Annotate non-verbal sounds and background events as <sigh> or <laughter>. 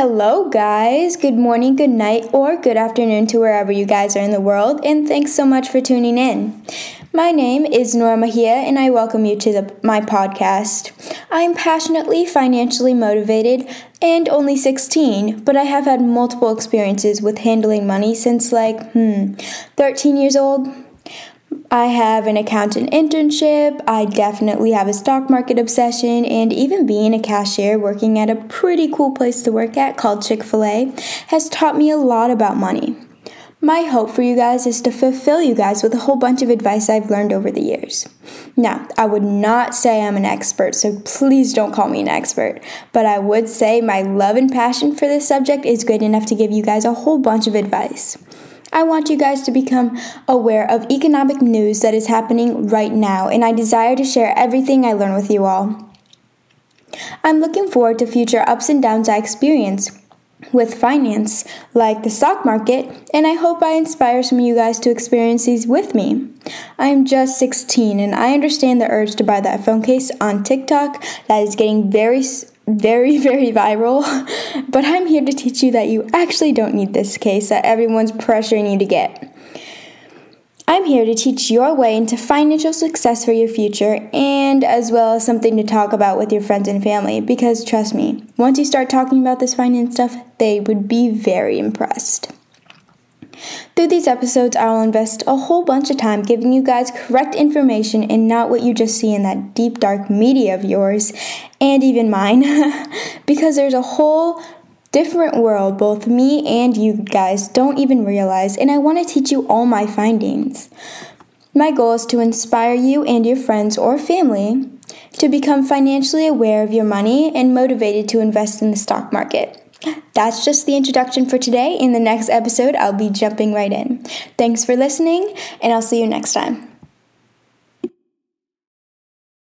Hello, guys. Good morning, good night, or good afternoon to wherever you guys are in the world, and thanks so much for tuning in. My name is Nora Mahia, and I welcome you to the, my podcast. I am passionately financially motivated and only 16, but I have had multiple experiences with handling money since like, hmm, 13 years old. I have an accountant internship. I definitely have a stock market obsession, and even being a cashier working at a pretty cool place to work at called Chick fil A has taught me a lot about money. My hope for you guys is to fulfill you guys with a whole bunch of advice I've learned over the years. Now, I would not say I'm an expert, so please don't call me an expert, but I would say my love and passion for this subject is good enough to give you guys a whole bunch of advice. I want you guys to become aware of economic news that is happening right now, and I desire to share everything I learn with you all. I'm looking forward to future ups and downs I experience with finance, like the stock market, and I hope I inspire some of you guys to experience these with me. I am just 16 and I understand the urge to buy that phone case on TikTok that is getting very very, very viral. <laughs> But I'm here to teach you that you actually don't need this case that everyone's pressuring you to get. I'm here to teach your way into financial success for your future and as well as something to talk about with your friends and family because trust me, once you start talking about this finance stuff, they would be very impressed. Through these episodes, I will invest a whole bunch of time giving you guys correct information and not what you just see in that deep, dark media of yours and even mine, <laughs> because there's a whole different world both me and you guys don't even realize, and I want to teach you all my findings. My goal is to inspire you and your friends or family to become financially aware of your money and motivated to invest in the stock market. That's just the introduction for today. In the next episode, I'll be jumping right in. Thanks for listening, and I'll see you next time.